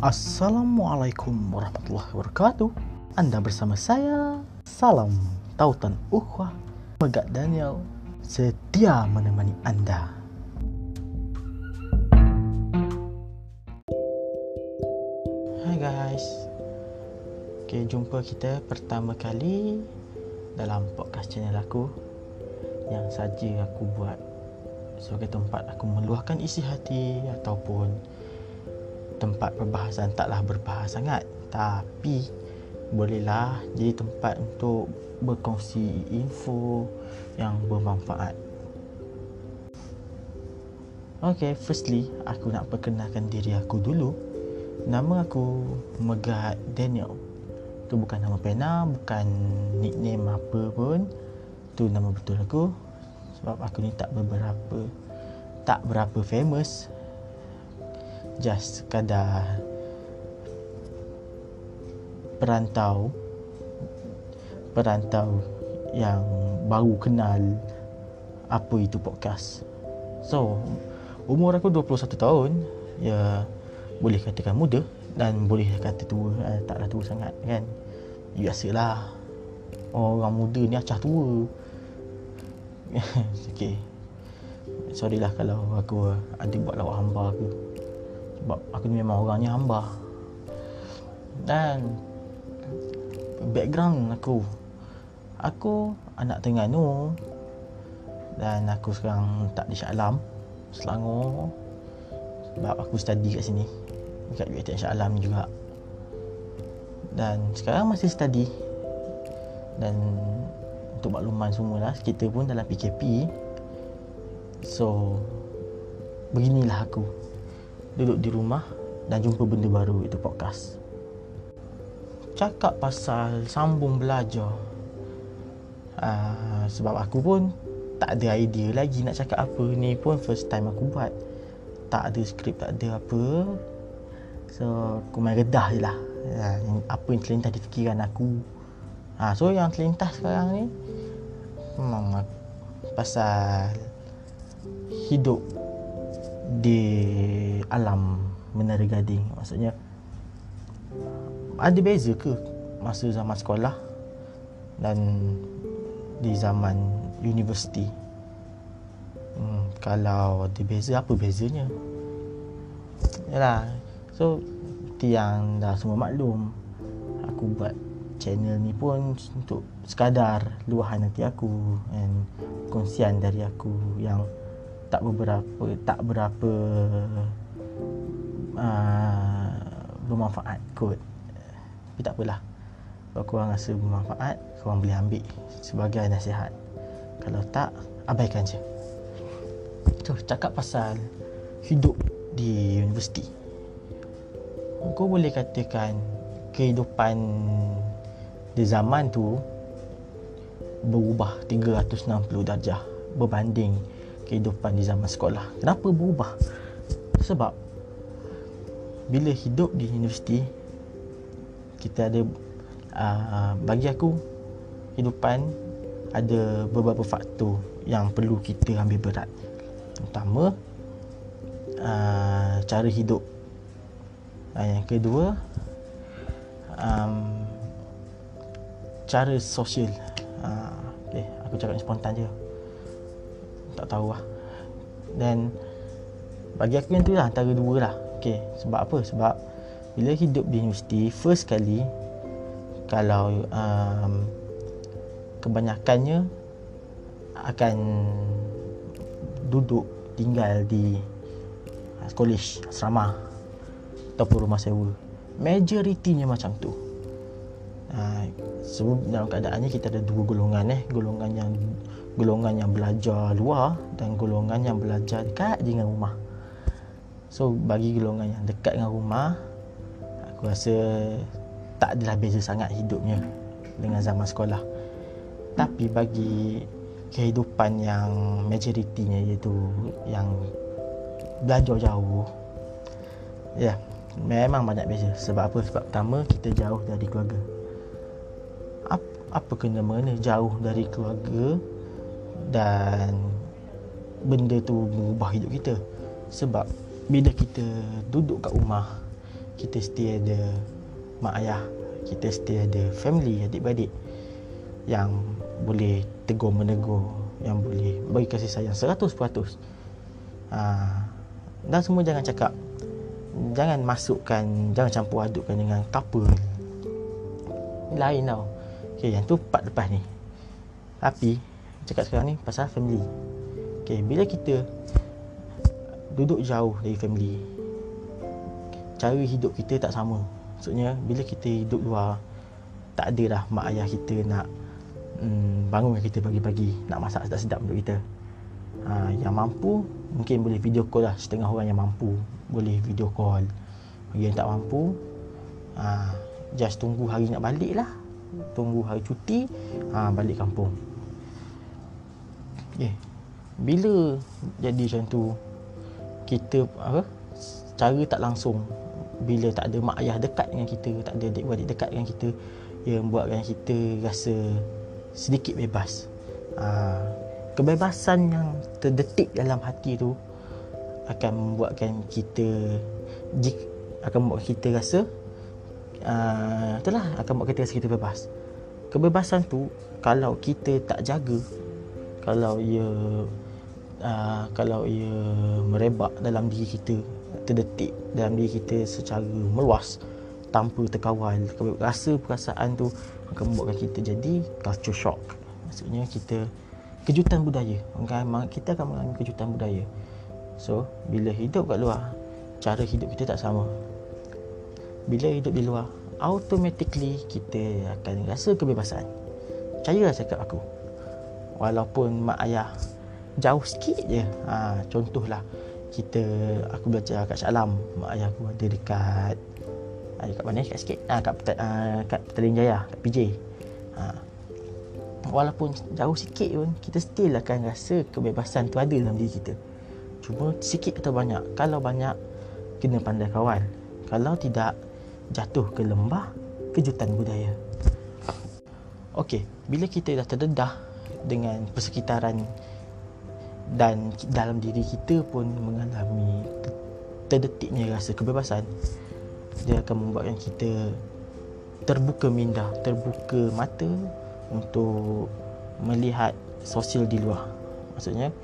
Assalamualaikum warahmatullahi wabarakatuh. Anda bersama saya, Salam Tautan Ukhwah, Megat Daniel, setia menemani anda. Hai guys. Okay, jumpa kita pertama kali dalam podcast channel aku yang saja aku buat sebagai tempat aku meluahkan isi hati ataupun tempat perbahasan taklah berbahas sangat tapi bolehlah jadi tempat untuk berkongsi info yang bermanfaat Okay, firstly, aku nak perkenalkan diri aku dulu. Nama aku Megat Daniel. Itu bukan nama pena, bukan nickname apa pun. Itu nama betul aku. Sebab aku ni tak beberapa tak berapa famous just sekadar perantau perantau yang baru kenal apa itu podcast. So, umur aku 21 tahun, ya boleh katakan muda dan boleh kata tua, eh, taklah tua sangat kan. Biasalah. Orang muda ni acah tua. okay. Sorry lah kalau aku ada buat lawak hamba aku sebab aku ni memang orangnya hamba. Dan background aku aku anak Terengganu. Dan aku sekarang tak di Shah Alam Selangor. Sebab aku study kat sini. Dekat UiTM Shah Alam juga. Dan sekarang masih study. Dan untuk makluman semualah kita pun dalam PKP so beginilah aku duduk di rumah dan jumpa benda baru itu podcast. Cakap pasal sambung belajar. Uh, sebab aku pun tak ada idea lagi nak cakap apa ni pun first time aku buat. Tak ada skrip, tak ada apa. So aku main redah je lah. Uh, apa yang terlintas di fikiran aku. Uh, so yang terlintas sekarang ni memang pasal hidup di alam menara gading. Maksudnya ada beza ke masa zaman sekolah dan di zaman universiti? Hmm, kalau ada beza apa bezanya? Yalah so yang dah semua maklum. Aku buat channel ni pun untuk sekadar luahan nanti aku dan kongsian dari aku yang tak beberapa tak berapa uh, bermanfaat kot. Tapi tak apalah. Kalau korang rasa bermanfaat korang boleh ambil sebagai nasihat. Kalau tak abaikan je. So cakap pasal hidup di universiti. Kau boleh katakan kehidupan di zaman tu berubah 360 darjah berbanding kehidupan di zaman sekolah. Kenapa berubah? Sebab bila hidup di universiti kita ada uh, bagi aku kehidupan ada beberapa faktor yang perlu kita ambil berat. Pertama uh, cara hidup. Uh, yang kedua um, cara sosial. Uh, okay, aku cakap spontan je tak tahu lah. Dan bagi aku yang tu lah antara dua lah. Okay. sebab apa? Sebab bila hidup di universiti first kali kalau um, kebanyakannya akan duduk tinggal di uh, college asrama ataupun rumah sewa. Majoritinya macam tu. Uh, sebab dalam keadaannya kita ada dua golongan eh. Golongan yang golongan yang belajar luar dan golongan yang belajar dekat dengan rumah. So bagi golongan yang dekat dengan rumah, aku rasa tak adalah beza sangat hidupnya dengan zaman sekolah. Tapi bagi kehidupan yang majoritinya iaitu yang belajar jauh, ya memang banyak beza. Sebab apa? Sebab pertama kita jauh dari keluarga. Apa, apa kena mengena jauh dari keluarga dan benda tu mengubah hidup kita. Sebab bila kita duduk kat rumah kita still ada mak ayah kita still ada family adik-beradik yang boleh tegur menegur yang boleh bagi kasih sayang 100% ha, dan semua jangan cakap jangan masukkan jangan campur adukkan dengan couple lain tau. Okay, yang tu part lepas ni. Tapi cakap sekarang ni pasal family. Okay, bila kita duduk jauh dari family cara hidup kita tak sama. Maksudnya bila kita hidup luar tak ada dah mak ayah kita nak mm, bangunkan kita pagi-pagi nak masak sedap-sedap untuk kita. Ha, yang mampu mungkin boleh video call lah setengah orang yang mampu boleh video call. Bagi yang tak mampu ha, just tunggu hari nak balik lah. Tunggu hari cuti ha, balik kampung okay. bila jadi macam tu kita apa cara tak langsung bila tak ada mak ayah dekat dengan kita tak ada adik-beradik dekat dengan kita yang membuatkan kita rasa sedikit bebas ha, kebebasan yang terdetik dalam hati tu akan membuatkan kita akan membuat kita rasa uh, itulah akan membuat kita rasa kita bebas kebebasan tu kalau kita tak jaga kalau ia uh, kalau ia merebak dalam diri kita terdetik dalam diri kita secara meluas tanpa terkawal rasa perasaan tu akan membuatkan kita jadi culture shock. Maksudnya kita kejutan budaya. Kita akan mengalami kejutan budaya. So bila hidup kat luar cara hidup kita tak sama. Bila hidup di luar automatically kita akan rasa kebebasan. Percayalah cakap aku walaupun mak ayah jauh sikit je. Ha, contohlah kita aku belajar kat Syalam mak ayah aku ada dekat ada dekat mana? Dekat sikit. Ha, kat uh, kat Petaling Jaya kat PJ ha. walaupun jauh sikit pun kita still akan rasa kebebasan tu ada dalam diri kita. Cuma sikit atau banyak kalau banyak kena pandai kawal kalau tidak jatuh ke lembah kejutan budaya. Okey, bila kita dah terdedah dengan persekitaran dan dalam diri kita pun mengalami terdetiknya rasa kebebasan. Dia akan membuatkan kita terbuka minda terbuka mata untuk melihat sosial di luar. Maksudnya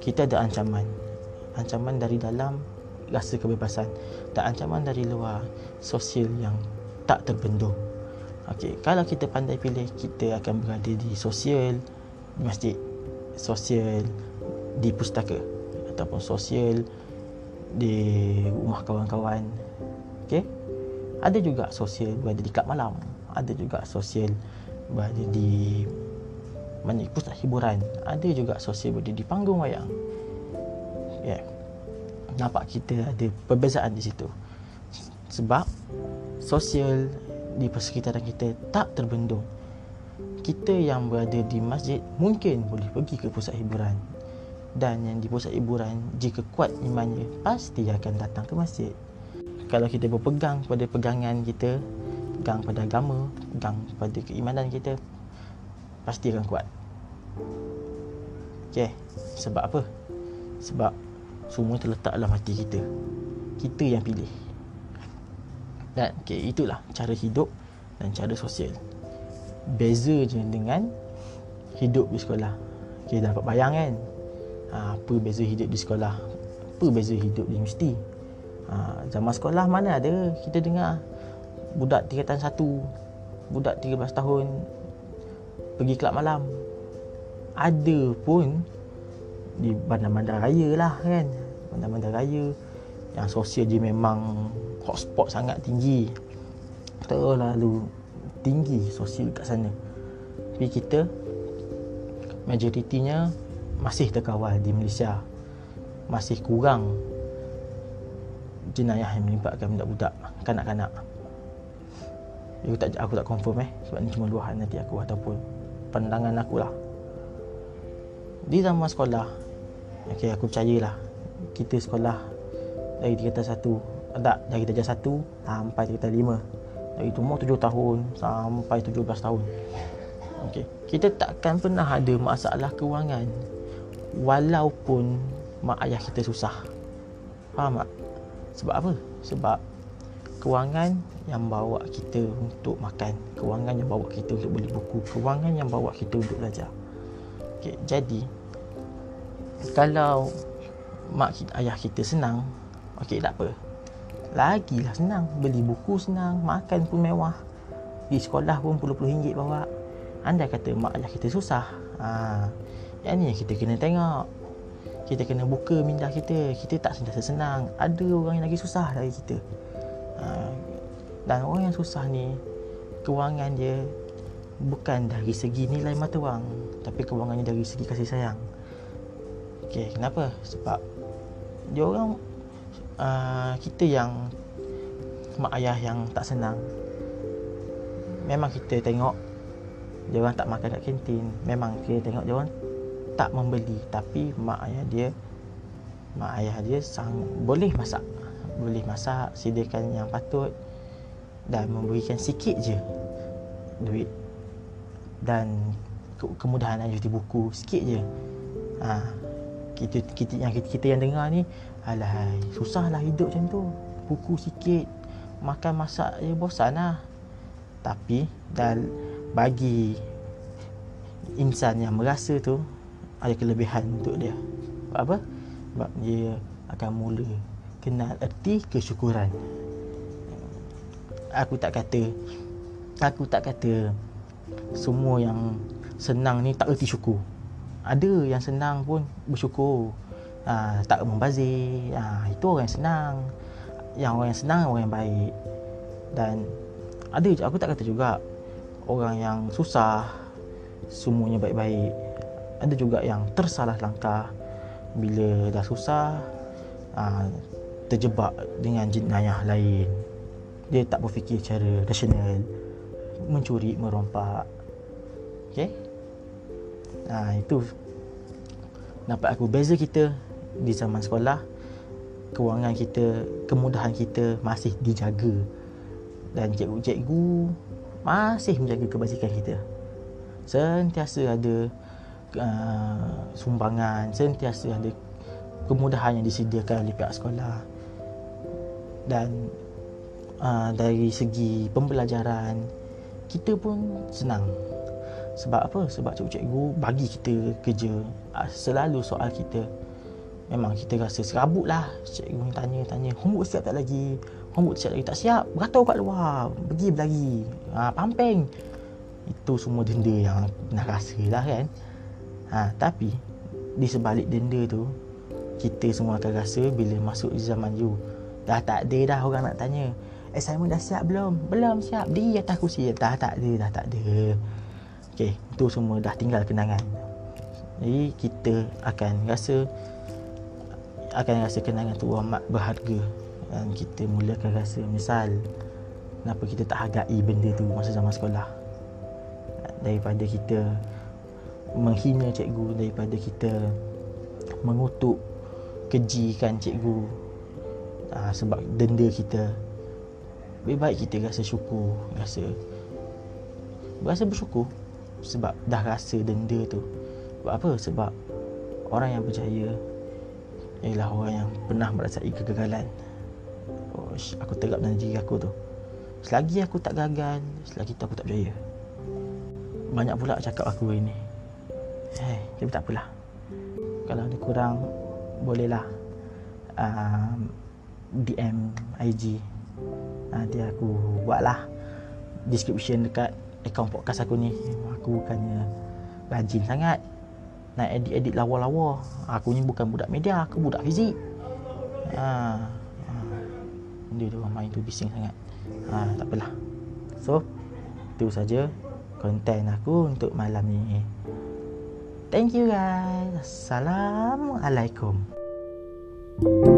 kita ada ancaman. Ancaman dari dalam rasa kebebasan. Dan ancaman dari luar sosial yang tak terbendung. Okey, kalau kita pandai pilih kita akan berada di sosial masjid sosial di pustaka ataupun sosial di rumah kawan-kawan. Okey ada juga sosial berada di kelab malam. Ada juga sosial berada di mana pusat hiburan. Ada juga sosial berada di panggung wayang. Ya. Yeah. nampak kita ada perbezaan di situ. Sebab sosial di persekitaran kita tak terbendung kita yang berada di masjid mungkin boleh pergi ke pusat hiburan dan yang di pusat hiburan jika kuat imannya pasti akan datang ke masjid kalau kita berpegang pada pegangan kita pegang pada agama pegang pada keimanan kita pasti akan kuat Okay, sebab apa? Sebab semua terletak dalam hati kita. Kita yang pilih. Dan okay, itulah cara hidup dan cara sosial. Beza je dengan hidup di sekolah. Okay, dapat bayang kan? ha, apa beza hidup di sekolah? Apa beza hidup di universiti? Ha, zaman sekolah mana ada? Kita dengar budak tingkatan satu budak 13 tahun pergi kelab malam. Ada pun di bandar-bandar raya lah kan? Bandar-bandar raya yang sosial dia memang hotspot sangat tinggi. Terlalu tinggi sosial kat sana. Tapi kita majoritinya masih terkawal di Malaysia. Masih kurang jenayah yang melibatkan budak-budak kanak-kanak. Aku tak aku tak confirm eh. Sebab ni cuma luahan nanti aku ataupun pandangan aku lah. Di zaman sekolah okey aku percayalah kita sekolah dari tingkatan satu. Tak dari darjah satu sampai tingkatan dari umur tujuh tahun sampai tujuh belas tahun. Okey. Kita takkan pernah ada masalah kewangan walaupun mak ayah kita susah. Faham tak? Sebab apa? Sebab kewangan yang bawa kita untuk makan kewangan yang bawa kita untuk beli buku kewangan yang bawa kita untuk belajar. Okay, jadi kalau mak ayah kita senang okey tak apa lagilah senang. Beli buku senang makan pun mewah. Di sekolah pun puluh-puluh ringgit bawa. Anda kata mak ayah kita susah. Ha, yang ni kita kena tengok. Kita kena buka minda kita. Kita tak sentiasa senang. Ada orang yang lagi susah dari kita. Ha, dan orang yang susah ni kewangan dia bukan dari segi nilai mata wang tapi kewangannya dari segi kasih sayang. Okey kenapa? Sebab dia orang uh, kita yang mak ayah yang tak senang. Memang kita tengok dia orang tak makan kat kantin. Memang kita tengok dia orang tak membeli. Tapi mak ayah dia mak ayah dia sang boleh masak. Boleh masak sediakan yang patut dan memberikan sikit je duit dan ke- kemudahan nak cuti buku sikit je. Ha, kita, kita yang kita, kita yang dengar ni alahai susahlah hidup macam tu. Buku sikit makan masak je bosan lah. Tapi dan bagi insan yang merasa tu ada kelebihan untuk dia. Sebab apa? sebab dia akan mula kenal erti kesyukuran. Aku tak kata aku tak kata semua yang senang ni tak erti syukur. Ada yang senang pun bersyukur ha, tak membazir. Ha, itu orang yang senang. Yang orang yang senang orang yang baik. Dan ada aku tak kata juga orang yang susah semuanya baik-baik. Ada juga yang tersalah langkah. Bila dah susah aa, terjebak dengan jenayah lain. Dia tak berfikir secara rasional. Mencuri merompak. Okey nah itu nampak aku beza kita di zaman sekolah kewangan kita kemudahan kita masih dijaga. Dan cikgu-cikgu masih menjaga kebajikan kita. Sentiasa ada uh, sumbangan sentiasa ada kemudahan yang disediakan oleh pihak sekolah. Dan uh, dari segi pembelajaran kita pun senang. Sebab apa? Sebab cikgu-cikgu bagi kita kerja uh, selalu soal kita memang kita rasa serabut lah. Cikgu tanya tanya homework siap tak lagi? Homework siap lagi tak siap? Beratur kat luar. Pergi berlari. Ha, pampeng itu semua denda yang nak rasa lah kan. Ha, tapi di sebalik denda tu kita semua akan rasa bila masuk zaman you. Dah tak ada dah orang nak tanya assignment dah siap belum? Belum siap. Di atas kursi. Dah tak ada dah tak ada. Okay, itu semua dah tinggal kenangan. Jadi kita akan rasa akan rasa kenangan tu amat berharga. Dan kita mula akan rasa misal kenapa kita tak hargai benda tu masa zaman sekolah. Daripada kita menghina cikgu daripada kita mengutuk kejikan cikgu. Aa, sebab denda kita. Lebih baik kita rasa syukur rasa rasa bersyukur sebab dah rasa denda tu. Sebab apa? Sebab orang yang berjaya ialah orang yang pernah merasai kegagalan. Oh, aku terap dalam diri aku tu. Selagi aku tak gagal selagi tu aku tak berjaya. Banyak pula cakap aku ini. Hey, tapi tak apalah. Kalau ada kurang bolehlah um, DM IG nanti aku buatlah description dekat akaun podcast aku ni. Aku bukannya rajin sangat nak edit-edit lawa-lawa. Aku ni bukan budak media aku budak fizik. Ha, ha. dia tu main tu bising sangat. Ha, tak apalah. So itu saja konten aku untuk malam ni. Thank you guys. Assalamualaikum. thank you